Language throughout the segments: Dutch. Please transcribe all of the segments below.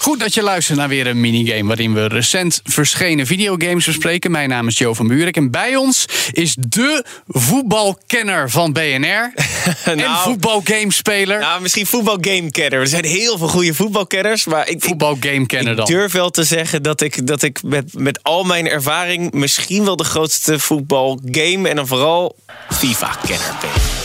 Goed dat je luistert naar weer een minigame waarin we recent verschenen videogames bespreken. Mijn naam is Jo van Buurik en bij ons is de voetbalkenner van BNR en Nou, voetbalgamespeler. Nou, misschien voetbalgamekenner. Er zijn heel veel goede voetbalkenners. Maar ik, ik, Voetbalgamekenner ik dan. durf wel te zeggen dat ik, dat ik met, met al mijn ervaring... misschien wel de grootste voetbalgame en dan vooral FIFA-kenner ben.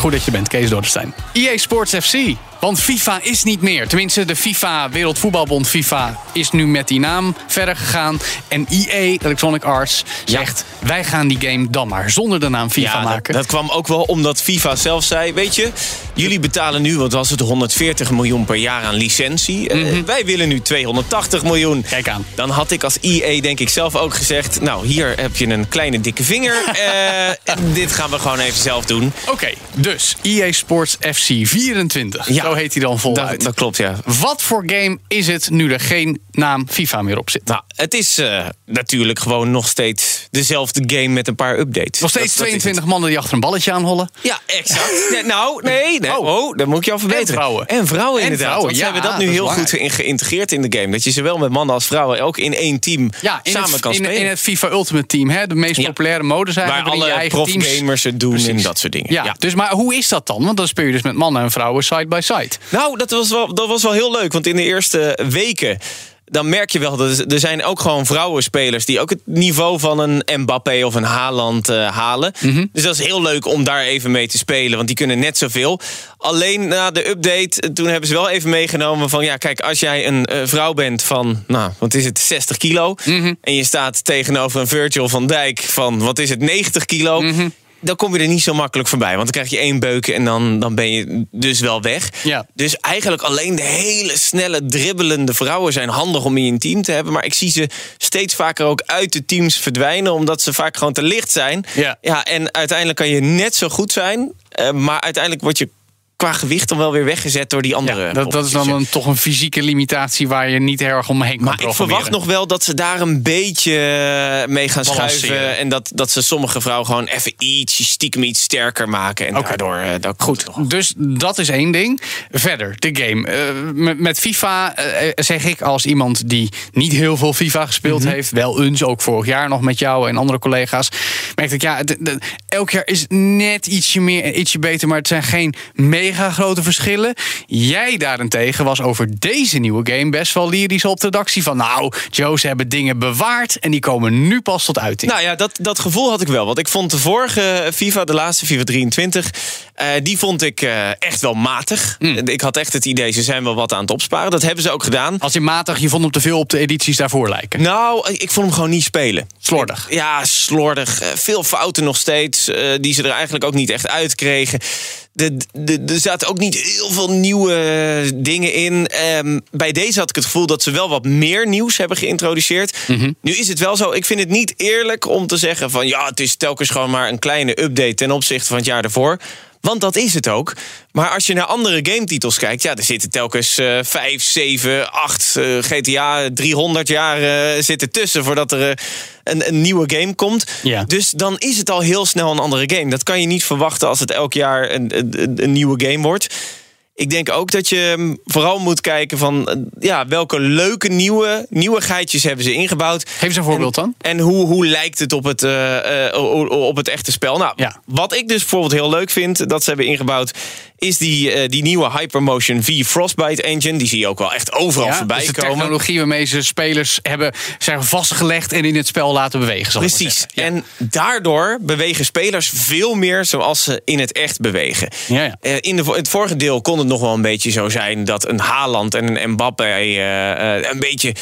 Goed dat je bent, Kees Dorrestein. EA Sports FC. Want FIFA is niet meer. Tenminste, de FIFA, Wereldvoetbalbond FIFA, is nu met die naam verder gegaan. En EA, Electronic Arts, zegt... wij gaan die game dan maar zonder de naam FIFA Ja, dat, maken. dat kwam ook wel omdat FIFA zelf zei... weet je, jullie betalen nu, wat was het, 140 miljoen per jaar aan licentie. Eh, wij willen nu 280 miljoen. Mhm. Kijk aan. Dan had ik als EA denk ik zelf ook gezegd... nou, hier heb je een kleine dikke vinger. Eh, en dit gaan we gewoon even zelf doen. Oké, dus EA Sports FC 24. Ja. Zo heet hij dan voluit. Dat, dat klopt, ja. Wat voor game is het nu er geen naam FIFA meer op zit? Nou, het is eh, natuurlijk gewoon nog steeds dezelfde game met een paar updates. Nog steeds Dat- dat is het. 22 mannen die achter een balletje aanhollen. Ja, exact. Nee, nou, nee, nee. Oh. Oh, dat moet ik je al verbeteren. En vrouwen. En vrouwen En inderdaad. vrouwen, Want ze ja, hebben dat nu dat heel goed geïntegreerd in de game. Dat je zowel met mannen als vrouwen ook in één team Ja, in, samen het, kan in, spelen. in het FIFA Ultimate Team. Hè? De meest Ja. populaire mode zijn. Waar alle profgamers het doen en dat soort dingen. Ja, Ja. Dus, maar hoe is dat dan? Want dan speel je dus met mannen en vrouwen side by side. Nou, dat was, wel, dat was wel heel leuk. Want in de eerste weken... Dan merk je wel dat er zijn ook gewoon vrouwenspelers die ook het niveau van een Mbappé of een Haaland eh, halen. Mhm. Dus dat is heel leuk om daar even mee te spelen, want die kunnen net zoveel. Alleen na de update, eh, toen hebben ze wel even meegenomen van ja, kijk, als jij een eh, vrouw bent van, nou, wat is het, 60 kilo. Mhm. En je staat tegenover een Virgil van Dijk van, wat is het, 90 kilo. Mhm. Dan kom je er niet zo makkelijk voorbij. Want dan krijg je één beuk en dan, dan ben je dus wel weg. Ja. Dus eigenlijk alleen de hele snelle, dribbelende vrouwen zijn handig om in je team te hebben. Maar ik zie ze steeds vaker ook uit de teams verdwijnen. Omdat ze vaak gewoon te licht zijn. Ja. ja en uiteindelijk kan je net zo goed zijn. eh, maar uiteindelijk word je qua gewicht dan wel weer weggezet door die andere. Ja, dat, dat is dan een, toch een fysieke limitatie waar je niet erg omheen kan Maar ik verwacht nog wel dat ze daar een beetje eh, mee gaan schuiven. En dat, dat ze sommige vrouwen gewoon even iets stiekem iets sterker maken. En daardoor uh, dat Goed, dus dat is één ding. Verder, de game. Eh, met, met FIFA eh, zeg ik als iemand die niet heel veel FIFA gespeeld Mhm. heeft, wel eens, ook vorig jaar nog met jou en andere collega's, merk ik ja, het- het- elk jaar is net ietsje meer, ietsje beter, maar het zijn geen mega grote verschillen. Jij daarentegen was over deze nieuwe game best wel lyrisch op de redactie van, nou, Joe, ze hebben dingen bewaard en die komen nu pas tot uiting. Nou ja, dat, dat gevoel had ik wel. Want ik vond de vorige FIFA, de laatste FIFA 23, eh, die vond ik eh, echt wel matig. Hmm. Ik had echt het idee, ze zijn wel wat aan het opsparen. Dat hebben ze ook gedaan. Als je matig, je vond hem te veel op de edities daarvoor lijken. Nou, ik vond hem gewoon niet spelen. Slordig. Ja, slordig. Eh, Veel fouten nog steeds, die ze er eigenlijk ook niet echt uitkregen. De, de, er zaten ook niet heel veel nieuwe dingen in. Ehm, bij deze had ik het gevoel dat ze wel wat meer nieuws hebben geïntroduceerd. Nu is het wel zo, ik vind het niet eerlijk om te zeggen van... ja, het is telkens gewoon maar een kleine update ten opzichte van het jaar ervoor. Want dat is het ook. Maar als je naar andere gametitels kijkt, ja, er zitten telkens eh 5, 7, 8 eh, GTA 300 jaar eh, zitten tussen voordat er eh, een, een nieuwe game komt. Ja. Dus dan is het al heel snel een andere game. Dat kan je niet verwachten als het elk jaar een, een, een nieuwe game wordt. Ik denk ook dat je mm, vooral moet kijken van eh, ja, welke leuke nieuwe nieuwigheidjes hebben ze ingebouwd. Geef eens een voorbeeld dan. En hoe, hoe lijkt het op het, eh, eh, op het echte spel? Nou, Ja. wat ik dus bijvoorbeeld heel leuk vind dat ze hebben ingebouwd, is die, eh, die nieuwe Hypermotion V Frostbite engine. Die zie je ook wel echt overal Ja, voorbij dus de komen. technologie waarmee ze spelers hebben zijn vastgelegd en in het spel laten bewegen. Precies. Ja. En daardoor bewegen spelers veel meer zoals ze in het echt bewegen. Ja, ja. Eh, in de, het vorige deel kon het nog wel een beetje zo zijn dat een Haaland en een Mbappé eh, een beetje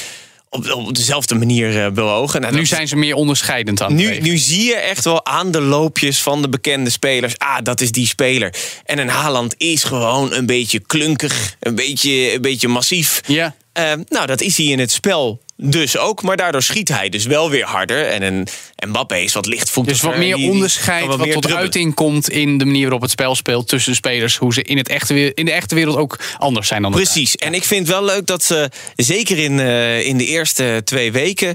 op, op dezelfde manier eh, bewogen. Nou, Nu dat- zijn ze meer onderscheidend aan het nu, nu zie je echt wel aan de loopjes van de bekende spelers. Ah, dat is die speler. En een Haaland is gewoon een beetje klunkig. Een beetje, een beetje massief. Ja. Eh, nou, dat is hij in het spel dus ook. Maar daardoor schiet hij dus wel weer harder. En een Mbappé is wat lichtvoetiger. Dus wat meer Die- onderscheid wat, meer tot uiting komt in de manier waarop het spel speelt tussen de spelers. Hoe ze in, het echte, in de echte wereld ook anders zijn dan. Precies. En ik vind wel leuk dat ze, zeker in, eh, in de eerste twee weken.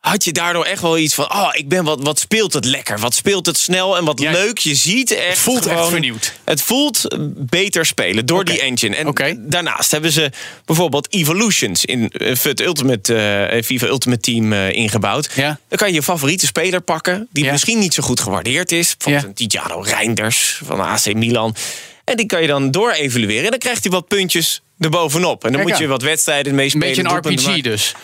Had je daardoor echt wel iets van. Oh, ik ben wat, wat speelt het lekker? Wat speelt het snel en wat Ja. leuk? Je ziet echt. Het voelt echt vernieuwd. Het voelt beter spelen door die engine. En daarnaast hebben ze bijvoorbeeld Evolutions in eh, FUT Ultimate, eh, FIFA Ultimate Team ingebouwd. Ja. Dan kan je je favoriete speler pakken, die Ja. misschien niet zo goed gewaardeerd is. Bijvoorbeeld een Tijano Reinders van AC Milan. En die kan je dan door evalueren. En dan krijgt hij wat puntjes erbovenop. En dan Kijk moet je wat wedstrijden mee Een spelen. beetje een RPG dus.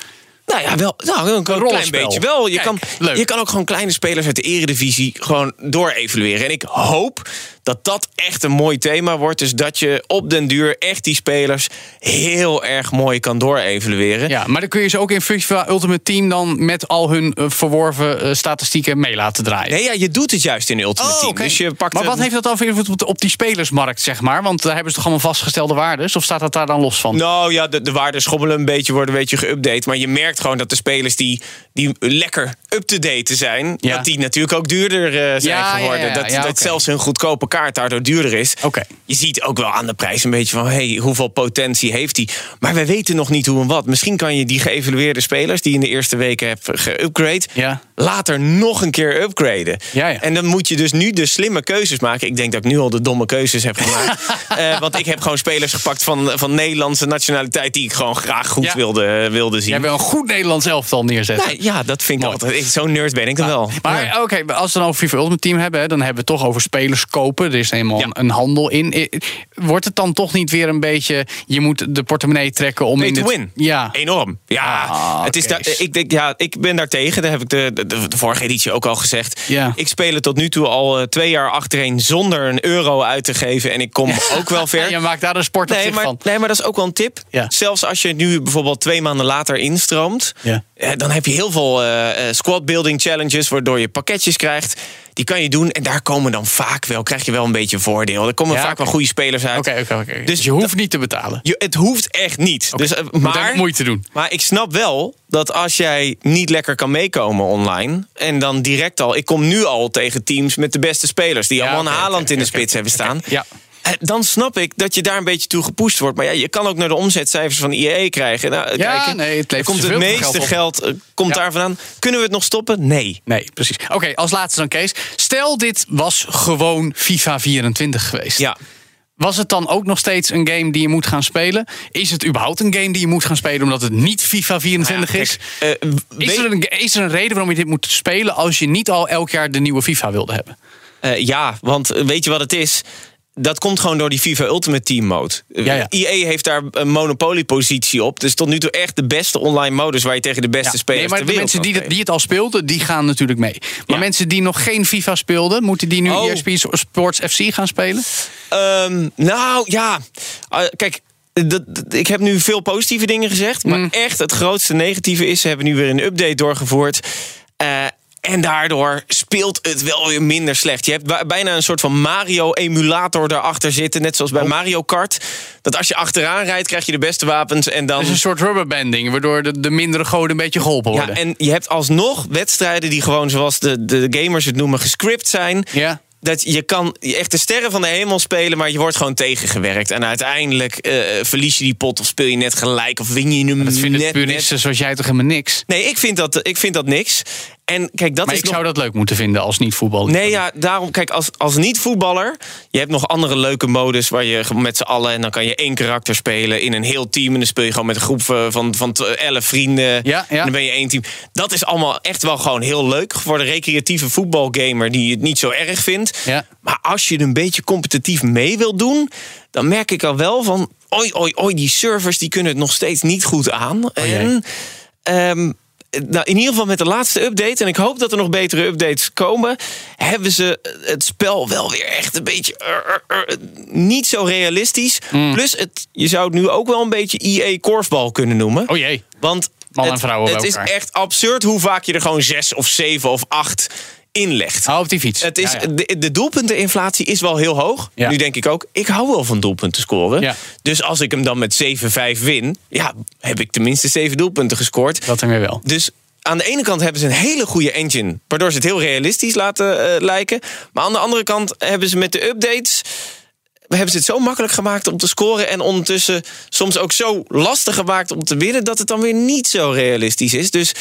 Nou ja, wel nou, een, klein beetje wel. Je, Kijk, kan, leuk. je kan ook gewoon kleine spelers uit de eredivisie gewoon door evalueren. En ik hoop dat dat echt een mooi thema wordt. Dus dat je op den duur echt die spelers heel erg mooi kan door evalueren. Ja, maar dan kun je ze ook in FIFA Ultimate Team dan met al hun eh, verworven eh, statistieken mee laten draaien. Nee, ja, je doet het juist in Ultimate Oh, Team. Dus je pakt maar wat een- heeft dat dan voor invloed op die spelersmarkt, zeg maar? Want daar hebben ze toch allemaal vastgestelde waardes? Of staat dat daar dan los van? Nou ja, de, de waarden schommelen een beetje, worden een beetje geüpdate. Maar je merkt gewoon dat de spelers die, die lekker up-to-date zijn... Ja. dat die natuurlijk ook duurder eh, zijn Ja, geworden. ja, dat zelfs hun goedkope kaart daardoor duurder is. Oké. Je ziet ook wel aan de prijs een beetje van... hey, hoeveel potentie heeft hij? Maar wij weten nog niet hoe en wat. Misschien kan je die geëvalueerde spelers... die je in de eerste weken hebt geupgrade... Ja. later nog een keer upgraden. En dan moet je dus nu de slimme keuzes maken. Ik denk dat ik nu al de domme keuzes heb gemaakt. Eh, want ik heb gewoon spelers gepakt van, van Nederlandse nationaliteit... die ik gewoon graag goed wilde, wilde zien. Jij wil een goed Nederlands elftal neerzetten. Nou, ja, dat vind ik Mooi. altijd. Zo'n nerd ben ik dan wel. Maar Ja. oké, als we dan over FIFA Ultimate Team hebben, dan hebben we het toch over spelers kopen. Er is helemaal Ja. een, handel in. Wordt het dan toch niet weer een beetje, je moet de portemonnee trekken om Pay in to het... win. Ja. Enorm. Ja, Ah, het is daar, ik, denk, ja, ik ben daar tegen. Dat heb ik de, de, de vorige editie ook al gezegd. Ja. Ik speel het tot nu toe al eh, twee jaar achtereen zonder een euro uit te geven. En ik kom ook wel ver. En je maakt daar een sport op Nee maar, van. nee, maar dat is ook wel een tip. Ja. Zelfs als je nu bijvoorbeeld twee maanden later instroomt... Ja. eh, dan heb je heel veel eh, squad building challenges... waardoor je pakketjes krijgt. Die kan je doen en daar komen dan vaak wel... krijg je wel een beetje voordeel. Er komen Ja, vaak wel goede spelers uit. Dus Dus je hoeft niet te betalen. Je, het hoeft echt niet. Dus, moet maar, moeite doen. maar ik snap wel dat als jij niet lekker kan meekomen online... en dan direct al... Ik kom nu al tegen teams met de beste spelers... die Ja, allemaal een Haaland in de spits hebben staan. Ja. Eh, Dan snap ik dat je daar een beetje toe gepusht wordt. Maar ja, je kan ook naar de omzetcijfers van IE krijgen. Nou, Ja, kijken. nee, het komt het meeste geld eh, komt Ja. daar vandaan. Kunnen we het nog stoppen? Nee. Nee, precies. Oké, als laatste dan Kees. Stel dit was gewoon FIFA 24 geweest. Ja. Was het dan ook nog steeds een game die je moet gaan spelen? Is het überhaupt een game die je moet gaan spelen omdat het niet FIFA 24 Nou ja, is? kijk, eh, Is er, een, is er een reden waarom je dit moet spelen als je niet al elk jaar de nieuwe FIFA wilde hebben? Ja, want weet je wat het is? Dat komt gewoon door die FIFA Ultimate Team mode. Ja, ja. EA heeft daar een monopoliepositie op. Dus tot nu toe echt de beste online modus waar je tegen de beste spelers nee, maar ter de mensen die, die het al speelden, die gaan natuurlijk mee. Maar Ja. mensen die nog geen FIFA speelden, moeten die nu Oh. ESP Sports FC gaan spelen? Ehm, nou ja, Eh, kijk. Dat, dat- ik heb nu veel positieve dingen gezegd. Maar Mm. echt het grootste negatieve is... ze hebben nu weer een update doorgevoerd. Eh, en daardoor speelt het wel weer minder slecht. Je hebt bijna een soort van Mario-emulator daarachter zitten. Net zoals bij Oh. Mario Kart. Dat als je achteraan rijdt, krijg je de beste wapens. En dan Dat is een soort rubberbanding, waardoor de, de mindere goden een beetje geholpen Ja, worden. en je hebt alsnog wedstrijden die gewoon, zoals de, de gamers het noemen, gescript zijn. Ja. Dat je kan echt de sterren van de hemel spelen, maar je wordt gewoon tegengewerkt. En uiteindelijk eh, verlies je die pot of speel je net gelijk of win je hem Dat vinden net, puristen net. zoals jij toch helemaal niks? Nee, ik vind, dat, ik vind dat niks. En kijk, dat Maar is ik nog... zou dat leuk moeten vinden als niet-voetbal. Nee, ja, daarom, kijk, als, als niet-voetballer, je hebt nog andere leuke modus waar je met z'n allen en dan kan je één karakter spelen in een heel team. En dan speel je gewoon met een groep eh, van, van t- elf vrienden. Ja, ja. En dan ben je één team. Dat is allemaal echt wel gewoon heel leuk voor de recreatieve voetbalgamer die het niet zo erg vindt. Ja. Maar als je er een beetje competitief mee wil doen, dan merk ik al wel van, oi, oi, oi, die servers die kunnen het nog steeds niet goed aan. jee. en ehm, nou, in ieder geval met de laatste update, en ik hoop dat er nog betere updates komen, hebben ze het spel wel weer echt een beetje niet zo realistisch. Mm. Plus, het, je zou het nu ook wel een beetje EA korfbal kunnen noemen. Oh jee. Want het, en vrouwen Het bij is echt absurd hoe vaak je er gewoon zes of zeven of acht inlegt. Oh, op die fiets. Het is, Ja, ja. De, de doelpunteninflatie is wel heel hoog. Ja. Nu denk ik ook, ik hou wel van doelpunten scoren. Dus als ik hem dan met 7-5 win, ja, heb ik tenminste zeven doelpunten gescoord. Dat en weer wel. Dus aan de ene kant hebben ze een hele goede engine, waardoor ze het heel realistisch laten eh, lijken. Maar aan de andere kant hebben ze met de updates. Hebben ze het zo makkelijk gemaakt om te scoren. En ondertussen soms ook zo lastig gemaakt om te winnen. dat het dan weer niet zo realistisch is. Dus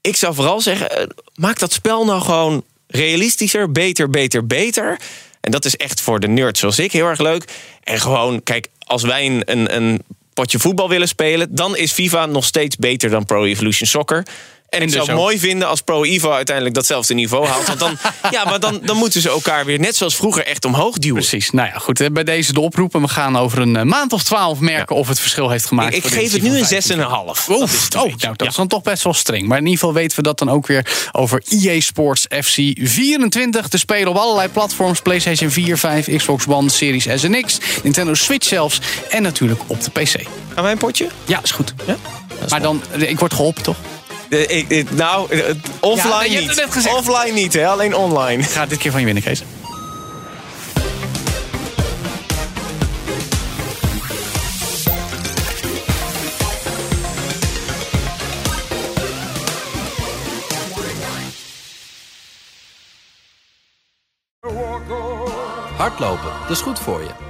ik zou vooral zeggen: eh, maak dat spel nou gewoon realistischer. Beter, beter, beter. En dat is echt voor de nerds zoals ik heel erg leuk. En gewoon, kijk, als wij een, een, een potje voetbal willen spelen. dan is FIFA nog steeds beter dan Pro Evolution Soccer. En ik dus zou het mooi vinden als Pro Evo uiteindelijk datzelfde niveau haalt. Want dan, ja, maar dan, dan moeten ze elkaar weer net zoals vroeger echt omhoog duwen. Precies. Nou ja, goed. Bij deze de oproepen. We gaan over een eh, maand of twaalf merken of het verschil heeft gemaakt. Ik, ik geef het nu een van 6,5. 15. Dat Oef, is het een oh, nou, dat Ja. is dan toch best wel streng. Maar in ieder geval weten we dat dan ook weer over EA Sports FC 24. Te spelen op allerlei platforms. PlayStation 4, 5, Xbox One, Series S en X. Nintendo Switch zelfs. En natuurlijk op de PC. Gaan wij een potje? Ja, is goed. Ja? Maar dan, ik word geholpen toch? De- ik, ik- nou, eh, offline Ja, nee, je hebt niet. het net gezegd. Offline niet, hè? alleen online. Ik ga dit keer van je winnen, Kees. Hardlopen, dat is goed voor je.